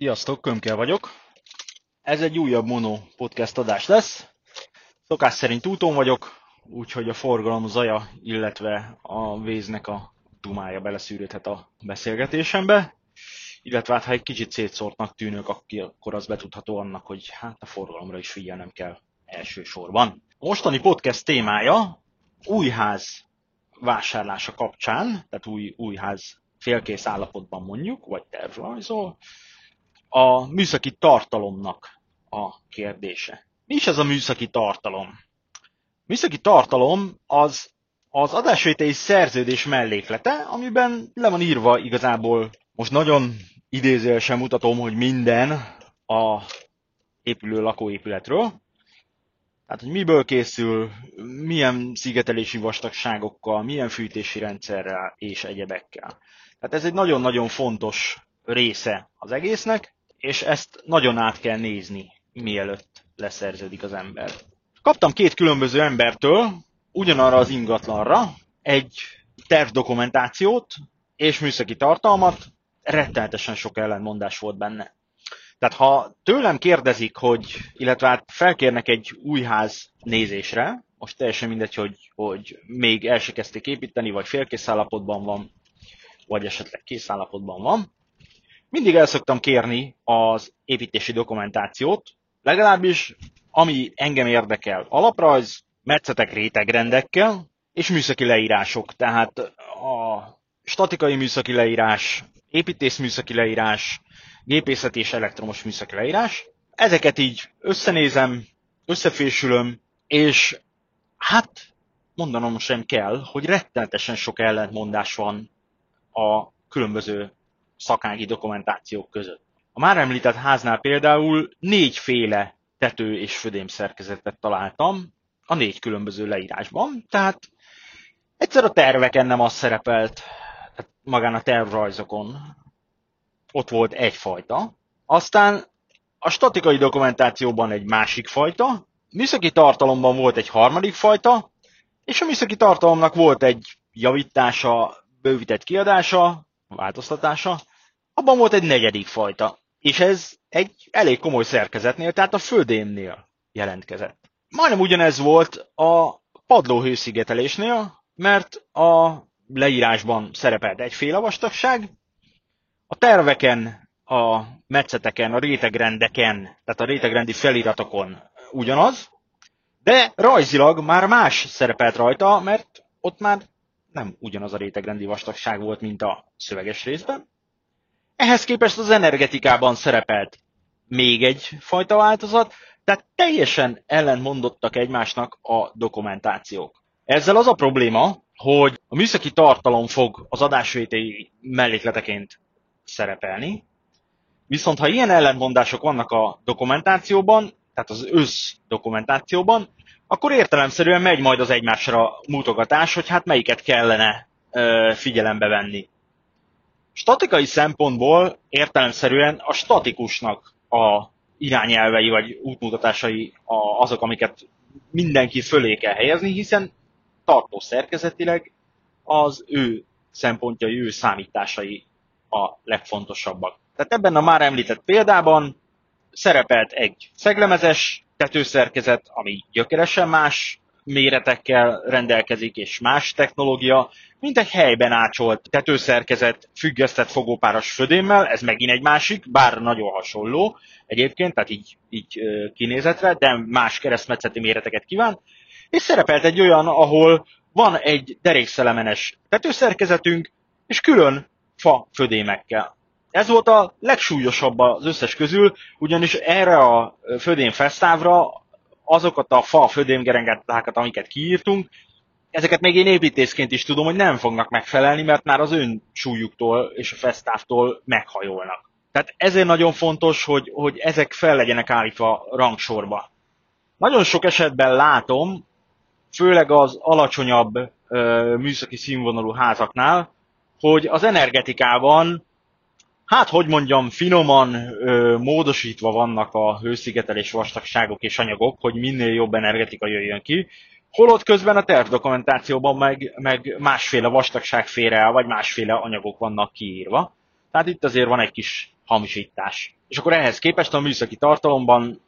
Sziasztok, Kömkel vagyok. Ez egy újabb Mono podcast adás lesz. Szokás szerint úton vagyok, úgyhogy a forgalom zaja, illetve a véznek a tumája beleszűrődhet a beszélgetésembe. Illetve hát, ha egy kicsit szétszórtnak tűnök, akkor az betudható annak, hogy hát a forgalomra is figyelnem kell elsősorban. A mostani podcast témája új ház vásárlása kapcsán, tehát új, új ház félkész állapotban mondjuk, vagy tervrajzol, a műszaki tartalomnak a kérdése. Mi is ez a műszaki tartalom? A műszaki tartalom az az adásvételi szerződés melléklete, amiben le van írva igazából, most nagyon idézősen mutatom, hogy minden a épülő lakóépületről. Tehát, hogy miből készül, milyen szigetelési vastagságokkal, milyen fűtési rendszerrel és egyebekkel. Tehát ez egy nagyon-nagyon fontos része az egésznek, és ezt nagyon át kell nézni, mielőtt leszerződik az ember. Kaptam két különböző embertől ugyanarra az ingatlanra egy tervdokumentációt és műszaki tartalmat, rettenetesen sok ellentmondás volt benne. Tehát ha tőlem kérdezik, hogy, illetve hát felkérnek egy új ház nézésre, most teljesen mindegy, hogy, hogy még el se kezdték építeni, vagy félkész állapotban van, vagy esetleg kész állapotban van, mindig el szoktam kérni az építési dokumentációt, legalábbis ami engem érdekel. Alaprajz, metszetek rétegrendekkel, és műszaki leírások. Tehát a statikai műszaki leírás, építész műszaki leírás, gépészeti és elektromos műszaki leírás. Ezeket így összenézem, összefésülöm, és hát mondanom sem kell, hogy rettenetesen sok ellentmondás van a különböző szakági dokumentációk között. A már említett háznál például négyféle tető és födém szerkezetet találtam a négy különböző leírásban, tehát egyszer a terveken nem az szerepelt, tehát magán a tervrajzokon ott volt egyfajta, aztán a statikai dokumentációban egy másik fajta, műszaki tartalomban volt egy harmadik fajta, és a műszaki tartalomnak volt egy javítása, bővített kiadása, változtatása, abban volt egy negyedik fajta, és ez egy elég komoly szerkezetnél, tehát a földémnél jelentkezett. Majdnem ugyanez volt a padlóhőszigetelésnél, mert a leírásban szerepelt egyféle vastagság, a terveken, a metszeteken, a rétegrendeken, tehát a rétegrendi feliratokon ugyanaz, de rajzilag már más szerepelt rajta, mert ott már nem ugyanaz a rétegrendi vastagság volt, mint a szöveges részben, ehhez képest az energetikában szerepelt még egy fajta változat, tehát teljesen ellentmondottak egymásnak a dokumentációk. Ezzel az a probléma, hogy a műszaki tartalom fog az adásvételi mellékleteként szerepelni, viszont ha ilyen ellentmondások vannak a dokumentációban, tehát az össz dokumentációban, akkor értelemszerűen megy majd az egymásra mutogatás, hogy hát melyiket kellene ö, figyelembe venni. Statikai szempontból értelemszerűen a statikusnak a irányelvei vagy útmutatásai azok, amiket mindenki fölé kell helyezni, hiszen tartó szerkezetileg az ő szempontjai, ő számításai a legfontosabbak. Tehát ebben a már említett példában szerepelt egy szeglemezes tetőszerkezet, ami gyökeresen más méretekkel rendelkezik és más technológia, mint egy helyben ácsolt tetőszerkezet függesztett fogópáros födémmel, ez megint egy másik, bár nagyon hasonló egyébként, tehát így, így kinézetre, de más keresztmetszeti méreteket kíván, és szerepelt egy olyan, ahol van egy derékszelemenes tetőszerkezetünk, és külön fa födémekkel. Ez volt a legsúlyosabb az összes közül, ugyanis erre a födém fesztávra azokat a fa födémgerengetákat, amiket kiírtunk, ezeket még én építészként is tudom, hogy nem fognak megfelelni, mert már az ön súlyuktól és a fesztávtól meghajolnak. Tehát ezért nagyon fontos, hogy, hogy ezek fel legyenek állítva rangsorba. Nagyon sok esetben látom, főleg az alacsonyabb ö, műszaki színvonalú házaknál, hogy az energetikában, hát hogy mondjam, finoman ö, módosítva vannak a hőszigetelés vastagságok és anyagok, hogy minél jobb energetika jöjjön ki, Holott közben a tervdokumentációban meg, meg másféle vastagság fér el, vagy másféle anyagok vannak kiírva. Tehát itt azért van egy kis hamisítás. és akkor ehhez képest a műszaki tartalomban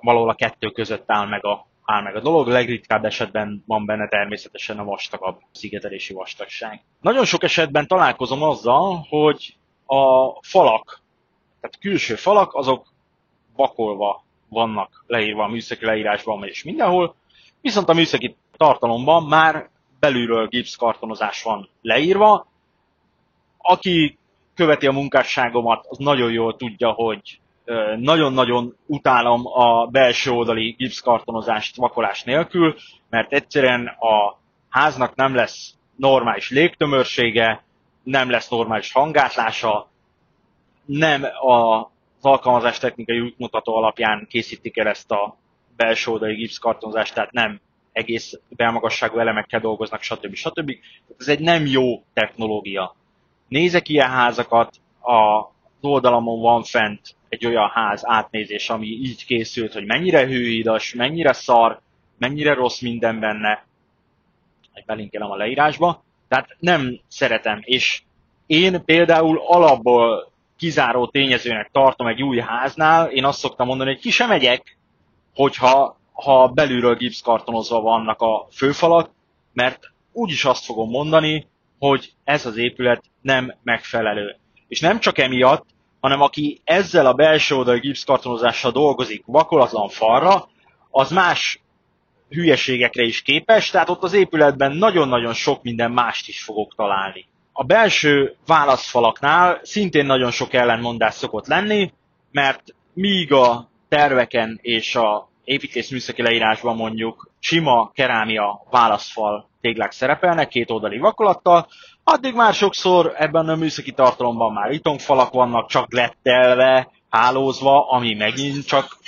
valahol a kettő között áll meg a, áll meg a dolog. Legritkább esetben van benne természetesen a vastagabb szigetelési vastagság. Nagyon sok esetben találkozom azzal, hogy a falak, tehát külső falak, azok vakolva vannak leírva a műszaki leírásban és mindenhol, viszont a műszaki tartalomban már belülről gipszkartonozás van leírva. Aki követi a munkásságomat, az nagyon jól tudja, hogy nagyon-nagyon utálom a belső oldali gipszkartonozást vakolás nélkül, mert egyszerűen a háznak nem lesz normális légtömörsége, nem lesz normális hangátlása, nem a az alkalmazás technikai útmutató alapján készítik el ezt a belső oldali gipszkartonozást, tehát nem egész belmagasságú elemekkel dolgoznak, stb. stb. Ez egy nem jó technológia. Nézek ilyen házakat, a oldalamon van fent egy olyan ház átnézés, ami így készült, hogy mennyire hőidas, mennyire szar, mennyire rossz minden benne, egy belinkelem a leírásba, tehát nem szeretem, és én például alapból kizáró tényezőnek tartom egy új háznál, én azt szoktam mondani, hogy ki sem megyek, hogyha ha belülről gipszkartonozva vannak a főfalak, mert úgyis azt fogom mondani, hogy ez az épület nem megfelelő. És nem csak emiatt, hanem aki ezzel a belső oldali gipszkartonozással dolgozik vakolatlan falra, az más hülyeségekre is képes, tehát ott az épületben nagyon-nagyon sok minden mást is fogok találni. A belső válaszfalaknál szintén nagyon sok ellenmondás szokott lenni, mert míg a terveken és a építészműszaki leírásban mondjuk sima kerámia válaszfal téglák szerepelnek, két oldali vakolattal, addig már sokszor ebben a műszaki tartalomban már itongfalak vannak, csak lettelve, hálózva, ami megint csak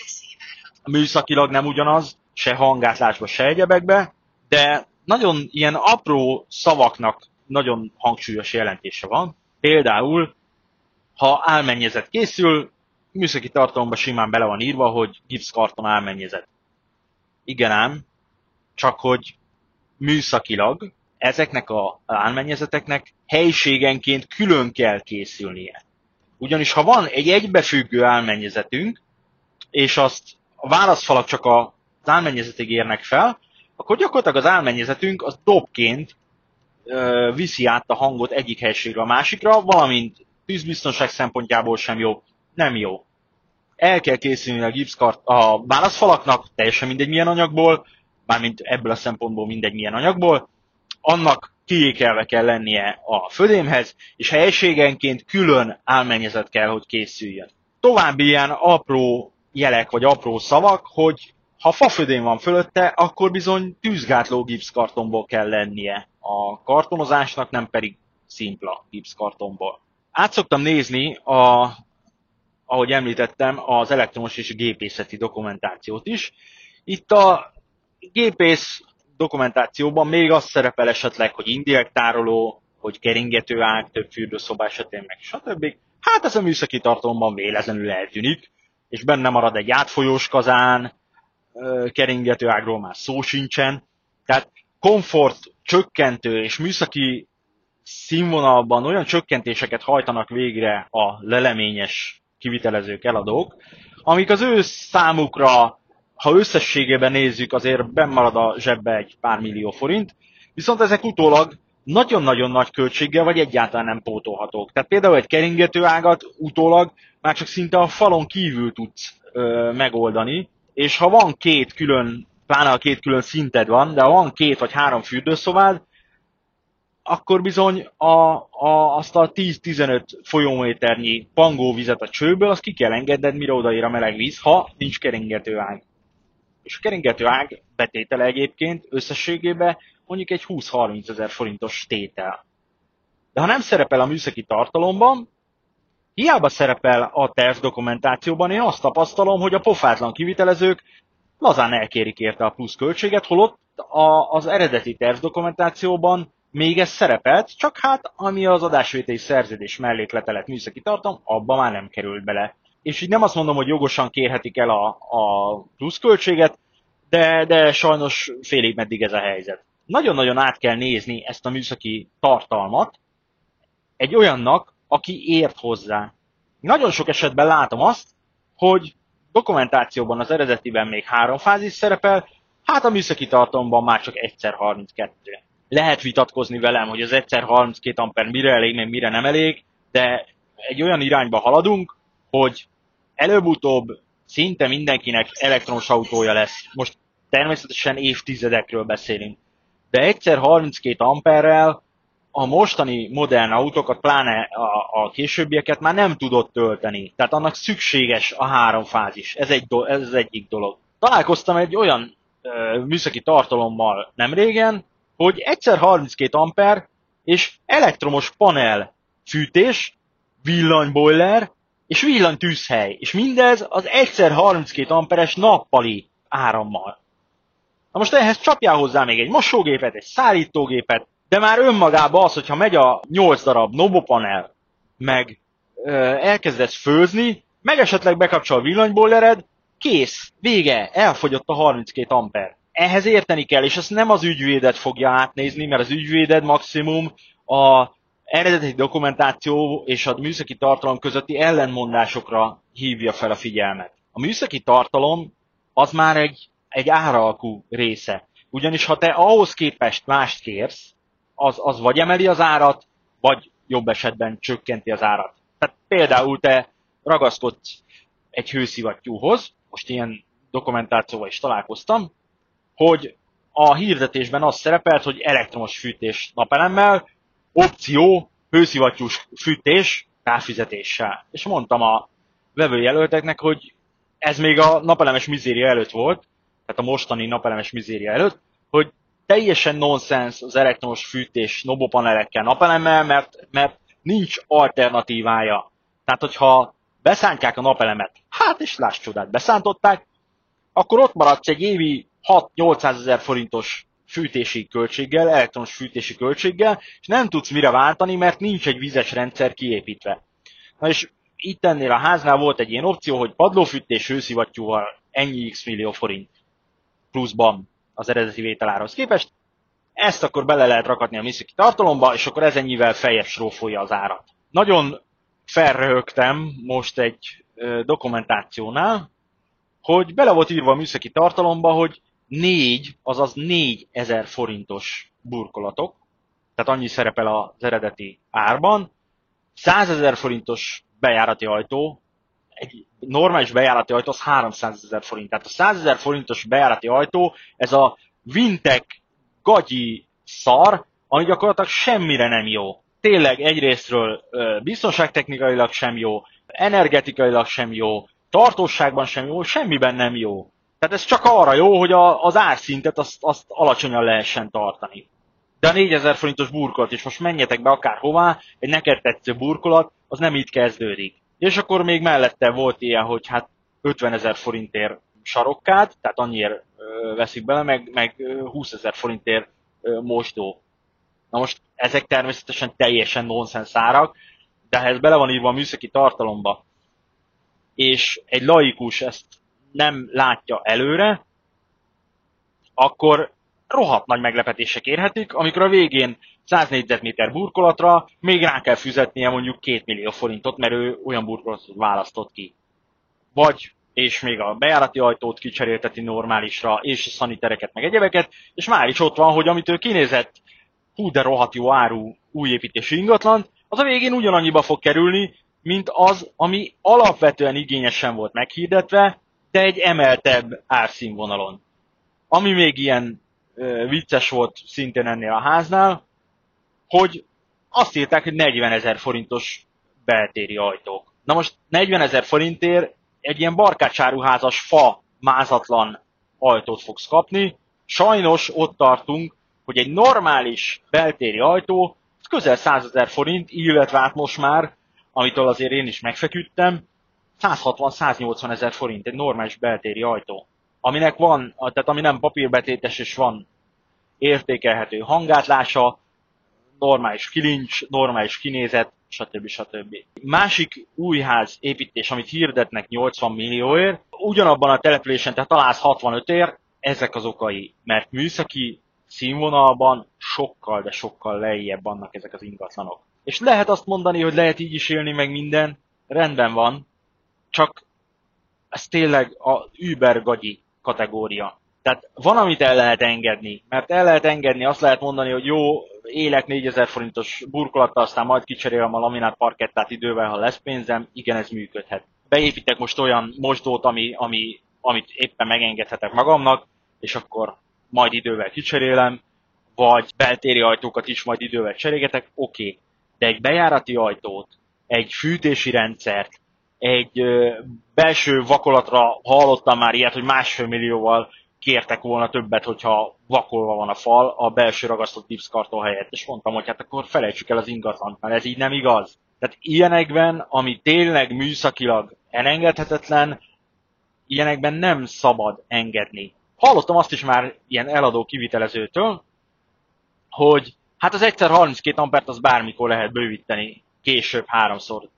műszakilag nem ugyanaz, se hangátlásba, se egyebekbe, de nagyon ilyen apró szavaknak nagyon hangsúlyos jelentése van. Például, ha álmennyezet készül, műszaki tartalomban simán bele van írva, hogy gipszkarton álmennyezet. Igen ám, csak hogy műszakilag ezeknek a álmennyezeteknek helységenként külön kell készülnie. Ugyanis ha van egy egybefüggő álmennyezetünk, és azt a válaszfalak csak az álmennyezetig érnek fel, akkor gyakorlatilag az álmennyezetünk az dobként ö, viszi át a hangot egyik helységre a másikra, valamint tűzbiztonság szempontjából sem jó, nem jó. El kell készülni a gipszkart a válaszfalaknak, teljesen mindegy milyen anyagból, mármint ebből a szempontból mindegy milyen anyagból, annak kiékelve kell lennie a födémhez, és helységenként külön álmennyezet kell, hogy készüljön. További ilyen apró jelek vagy apró szavak, hogy ha fafödém van fölötte, akkor bizony tűzgátló gipszkartonból kell lennie a kartonozásnak, nem pedig szimpla gipszkartonból. Át szoktam nézni, a, ahogy említettem, az elektromos és gépészeti dokumentációt is. Itt a gépész dokumentációban még az szerepel esetleg, hogy indirekt tároló, hogy keringető ág, több fürdőszoba esetén, meg stb. Hát ez a műszaki tartalomban véletlenül eltűnik, és benne marad egy átfolyós kazán, keringető ágról már szó sincsen. Tehát komfort csökkentő és műszaki színvonalban olyan csökkentéseket hajtanak végre a leleményes kivitelezők, eladók, amik az ő számukra ha összességében nézzük, azért marad a zsebbe egy pár millió forint, viszont ezek utólag nagyon-nagyon nagy költséggel, vagy egyáltalán nem pótolhatók. Tehát például egy keringető ágat utólag már csak szinte a falon kívül tudsz ö, megoldani, és ha van két külön, pláne a két külön szinted van, de ha van két vagy három fürdőszobád, akkor bizony a, a, azt a 10-15 folyóméternyi pangóvizet a csőből, azt ki kell engedned, mire odaér a meleg víz, ha nincs keringető ág és a keringető ág betétele egyébként összességében mondjuk egy 20-30 ezer forintos tétel. De ha nem szerepel a műszaki tartalomban, hiába szerepel a terv dokumentációban, én azt tapasztalom, hogy a pofátlan kivitelezők lazán elkérik érte a plusz költséget, holott a, az eredeti terv dokumentációban még ez szerepelt, csak hát ami az adásvételi szerződés mellékletelet műszaki tartalom, abba már nem került bele és így nem azt mondom, hogy jogosan kérhetik el a, a pluszköltséget, de, de sajnos félig meddig ez a helyzet. Nagyon-nagyon át kell nézni ezt a műszaki tartalmat egy olyannak, aki ért hozzá. Nagyon sok esetben látom azt, hogy dokumentációban az eredetiben még három fázis szerepel, hát a műszaki tartalomban már csak egyszer 32. Lehet vitatkozni velem, hogy az egyszer 32 amper mire elég, meg mire nem elég, de egy olyan irányba haladunk, hogy előbb-utóbb szinte mindenkinek elektromos autója lesz. Most természetesen évtizedekről beszélünk. De egyszer 32 amperrel a mostani modern autókat, pláne a, a későbbieket már nem tudott tölteni. Tehát annak szükséges a három fázis. Ez, egy do, ez az egyik dolog. Találkoztam egy olyan ö, műszaki tartalommal nem régen, hogy egyszer 32 amper és elektromos panel fűtés, villanyboiler és villanytűzhely. És mindez az egyszer 32 amperes nappali árammal. Na most ehhez csapjál hozzá még egy mosógépet, egy szállítógépet, de már önmagában az, hogyha megy a 8 darab nobopanel, meg ö, elkezdesz főzni, meg esetleg bekapcsol a villanybollered, kész, vége, elfogyott a 32 amper. Ehhez érteni kell, és ezt nem az ügyvédet fogja átnézni, mert az ügyvéded maximum a eredeti dokumentáció és a műszaki tartalom közötti ellenmondásokra hívja fel a figyelmet. A műszaki tartalom az már egy, egy áralkú része. Ugyanis ha te ahhoz képest mást kérsz, az, az vagy emeli az árat, vagy jobb esetben csökkenti az árat. Tehát például te ragaszkodsz egy hőszivattyúhoz, most ilyen dokumentációval is találkoztam, hogy a hirdetésben az szerepelt, hogy elektromos fűtés napelemmel, opció hőszivattyús fűtés távfizetéssel. És mondtam a vevőjelölteknek, hogy ez még a napelemes mizéria előtt volt, tehát a mostani napelemes mizéria előtt, teljesen nonsens az elektromos fűtés nobopanelekkel, napelemmel, mert, mert nincs alternatívája. Tehát, hogyha beszántják a napelemet, hát és láss csodát, beszántották, akkor ott maradsz egy évi 6-800 ezer forintos fűtési költséggel, elektromos fűtési költséggel, és nem tudsz mire váltani, mert nincs egy vizes rendszer kiépítve. Na és itt ennél a háznál volt egy ilyen opció, hogy padlófűtés hőszivattyúval ennyi x millió forint pluszban az eredeti vételához képest. Ezt akkor bele lehet rakatni a műszaki tartalomba, és akkor ez ennyivel feljebb srófolja az árat. Nagyon felröhögtem most egy dokumentációnál, hogy bele volt írva a műszaki tartalomba, hogy négy, azaz négy ezer forintos burkolatok, tehát annyi szerepel az eredeti árban, 100 ezer forintos bejárati ajtó, egy normális bejárati ajtó az 300 ezer forint. Tehát a 100 ezer forintos bejárati ajtó, ez a Vintek gagyi szar, ami gyakorlatilag semmire nem jó. Tényleg egyrésztről biztonságtechnikailag sem jó, energetikailag sem jó, tartóságban sem jó, semmiben nem jó. Tehát ez csak arra jó, hogy a, az árszintet azt, azt alacsonyan lehessen tartani. De a 4000 forintos burkolat, és most menjetek be akárhová, egy neked tetsző burkolat, az nem így kezdődik. És akkor még mellette volt ilyen, hogy hát 50 ezer forintért sarokkád, tehát annyiért veszik bele, meg, meg 20 ezer forintért mosdó. Na most ezek természetesen teljesen nonsens árak, de ez bele van írva a műszaki tartalomba, és egy laikus ezt nem látja előre, akkor rohadt nagy meglepetések érhetik, amikor a végén 100 négyzetméter burkolatra még rá kell fizetnie mondjuk 2 millió forintot, mert ő olyan burkolatot választott ki. Vagy, és még a bejárati ajtót kicserélteti normálisra, és a szanitereket, meg egyebeket, és már is ott van, hogy amit ő kinézett, hú de rohadt jó áru újépítési ingatlan, az a végén ugyanannyiba fog kerülni, mint az, ami alapvetően igényesen volt meghirdetve, de egy emeltebb árszínvonalon. Ami még ilyen ö, vicces volt szintén ennél a háznál, hogy azt írták, hogy 40 ezer forintos beltéri ajtók. Na most 40 ezer forintért egy ilyen barkácsáruházas fa mázatlan ajtót fogsz kapni. Sajnos ott tartunk, hogy egy normális beltéri ajtó közel 100 ezer forint, illetve hát most már, amitől azért én is megfeküdtem, 160-180 ezer forint egy normális beltéri ajtó, aminek van, tehát ami nem papírbetétes és van értékelhető hangátlása, normális kilincs, normális kinézet, stb. stb. Másik új ház építés, amit hirdetnek 80 millióért, ugyanabban a településen, tehát találsz 65 ér, ezek az okai, mert műszaki színvonalban sokkal, de sokkal lejjebb vannak ezek az ingatlanok. És lehet azt mondani, hogy lehet így is élni meg minden, rendben van, csak ez tényleg a Uber gagyi kategória. Tehát van, amit el lehet engedni, mert el lehet engedni, azt lehet mondani, hogy jó, élek 4000 forintos burkolattal, aztán majd kicserélem a laminát parkettát idővel, ha lesz pénzem, igen, ez működhet. Beépítek most olyan mosdót, ami, ami, amit éppen megengedhetek magamnak, és akkor majd idővel kicserélem, vagy beltéri ajtókat is majd idővel cserélgetek, oké. Okay. De egy bejárati ajtót, egy fűtési rendszert, egy belső vakolatra hallottam már ilyet, hogy másfél millióval kértek volna többet, hogyha vakolva van a fal a belső ragasztott gipszkarton helyett. És mondtam, hogy hát akkor felejtsük el az ingatlant, mert ez így nem igaz. Tehát ilyenekben, ami tényleg műszakilag elengedhetetlen, ilyenekben nem szabad engedni. Hallottam azt is már ilyen eladó kivitelezőtől, hogy hát az egyszer 32 ampert az bármikor lehet bővíteni, később háromszor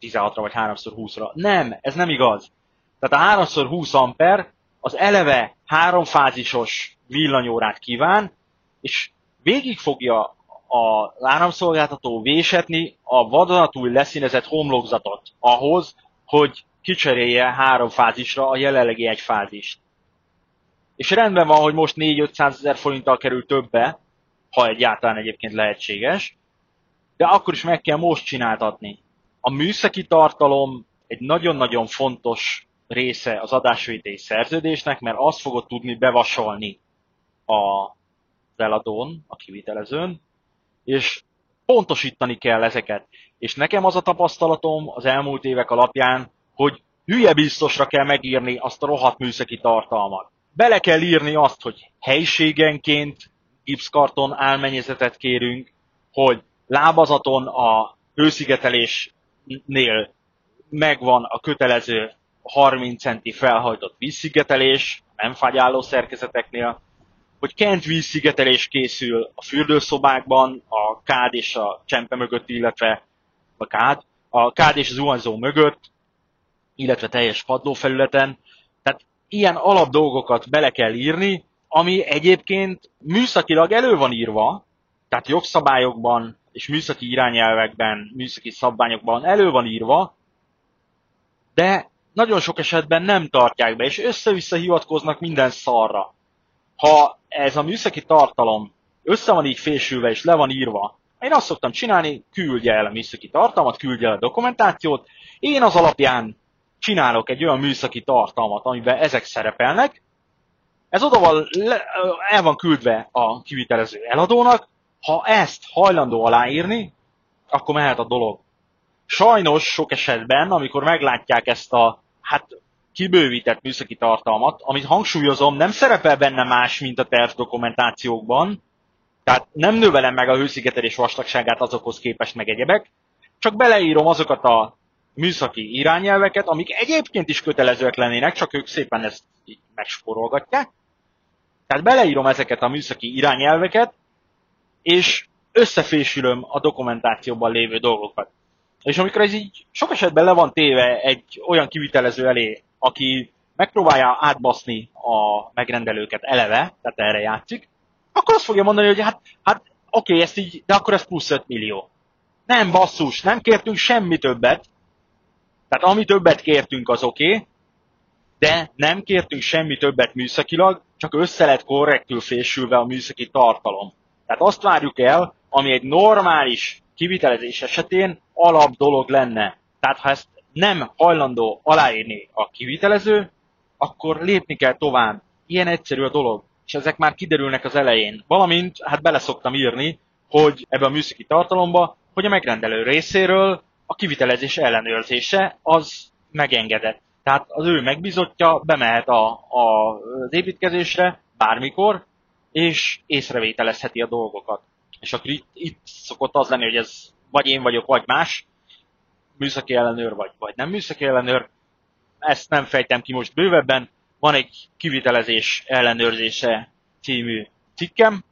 16-ra vagy 3x20-ra. Nem, ez nem igaz. Tehát a 3x20 amper az eleve háromfázisos villanyórát kíván, és végig fogja a áramszolgáltató vésetni a vadonatúj leszínezett homlokzatot ahhoz, hogy kicserélje három fázisra a jelenlegi egy fázist. És rendben van, hogy most 4-500 ezer forinttal kerül többe, ha egyáltalán egyébként lehetséges, de akkor is meg kell most csináltatni. A műszaki tartalom egy nagyon-nagyon fontos része az adásvételi szerződésnek, mert azt fogod tudni bevasolni a eladón, a kivitelezőn, és pontosítani kell ezeket. És nekem az a tapasztalatom az elmúlt évek alapján, hogy hülye biztosra kell megírni azt a rohadt műszaki tartalmat. Bele kell írni azt, hogy helységenként gipszkarton álmennyezetet kérünk, hogy lábazaton a hőszigetelésnél megvan a kötelező 30 centi felhajtott vízszigetelés, nem fagyálló szerkezeteknél, hogy kent vízszigetelés készül a fürdőszobákban, a kád és a csempe mögött, illetve a kád, a kád és az zuhanyzó mögött, illetve teljes padlófelületen. Tehát ilyen alap dolgokat bele kell írni, ami egyébként műszakilag elő van írva, tehát jogszabályokban és műszaki irányelvekben, műszaki szabványokban elő van írva, de nagyon sok esetben nem tartják be, és össze-vissza hivatkoznak minden szarra. Ha ez a műszaki tartalom össze van így fésülve és le van írva, én azt szoktam csinálni, küldje el a műszaki tartalmat, küldje el a dokumentációt, én az alapján csinálok egy olyan műszaki tartalmat, amiben ezek szerepelnek, ez oda van, el van küldve a kivitelező eladónak, ha ezt hajlandó aláírni, akkor mehet a dolog. Sajnos sok esetben, amikor meglátják ezt a hát kibővített műszaki tartalmat, amit hangsúlyozom, nem szerepel benne más, mint a terv dokumentációkban, tehát nem növelem meg a hőszigetelés vastagságát azokhoz képest meg egyebek, csak beleírom azokat a műszaki irányelveket, amik egyébként is kötelezőek lennének, csak ők szépen ezt így megsporolgatják. Tehát beleírom ezeket a műszaki irányelveket, és összefésülöm a dokumentációban lévő dolgokat. És amikor ez így sok esetben le van téve egy olyan kivitelező elé, aki megpróbálja átbaszni a megrendelőket eleve, tehát erre játszik, akkor azt fogja mondani, hogy hát, hát oké, okay, ezt így, de akkor ez plusz 5 millió. Nem basszus, nem kértünk semmi többet, tehát ami többet kértünk az oké, okay, de nem kértünk semmi többet műszakilag, csak össze lett korrektül fésülve a műszaki tartalom. Tehát azt várjuk el, ami egy normális kivitelezés esetén alap dolog lenne. Tehát ha ezt nem hajlandó aláírni a kivitelező, akkor lépni kell tovább. Ilyen egyszerű a dolog. És ezek már kiderülnek az elején. Valamint, hát bele szoktam írni, hogy ebbe a műszaki tartalomba, hogy a megrendelő részéről a kivitelezés ellenőrzése az megengedett. Tehát az ő megbizotja bemehet a, a, az építkezésre bármikor, és észrevételezheti a dolgokat. És akkor itt, itt szokott az lenni, hogy ez vagy én vagyok, vagy más, műszaki ellenőr, vagy, vagy nem műszaki ellenőr. Ezt nem fejtem ki most bővebben. Van egy kivitelezés ellenőrzése című cikkem,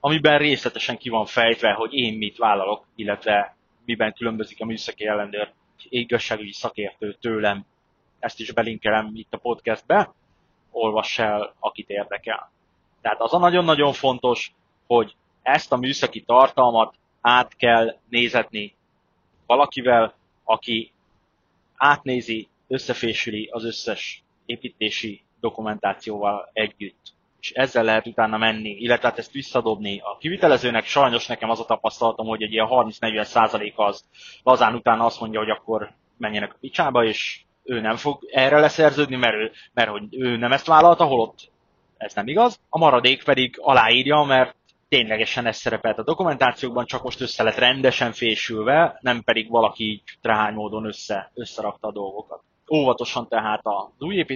amiben részletesen ki van fejtve, hogy én mit vállalok, illetve miben különbözik a műszaki ellenőr igazságügyi szakértő tőlem. Ezt is belinkelem itt a podcastbe, olvass el, akit érdekel. Tehát az a nagyon-nagyon fontos, hogy ezt a műszaki tartalmat át kell nézetni valakivel, aki átnézi, összefésüli az összes építési dokumentációval együtt és ezzel lehet utána menni, illetve hát ezt visszadobni. A kivitelezőnek sajnos nekem az a tapasztalatom, hogy egy ilyen 30-40 százalék az lazán utána azt mondja, hogy akkor menjenek a picsába, és ő nem fog erre leszerződni, mert, ő, mert hogy ő nem ezt vállalta, holott ez nem igaz. A maradék pedig aláírja, mert ténylegesen ez szerepelt a dokumentációkban, csak most össze lett rendesen fésülve, nem pedig valaki trehány módon össze, összerakta a dolgokat. Óvatosan tehát az új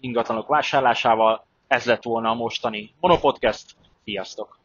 ingatlanok vásárlásával, ez lett volna a mostani Monopodcast. Sziasztok!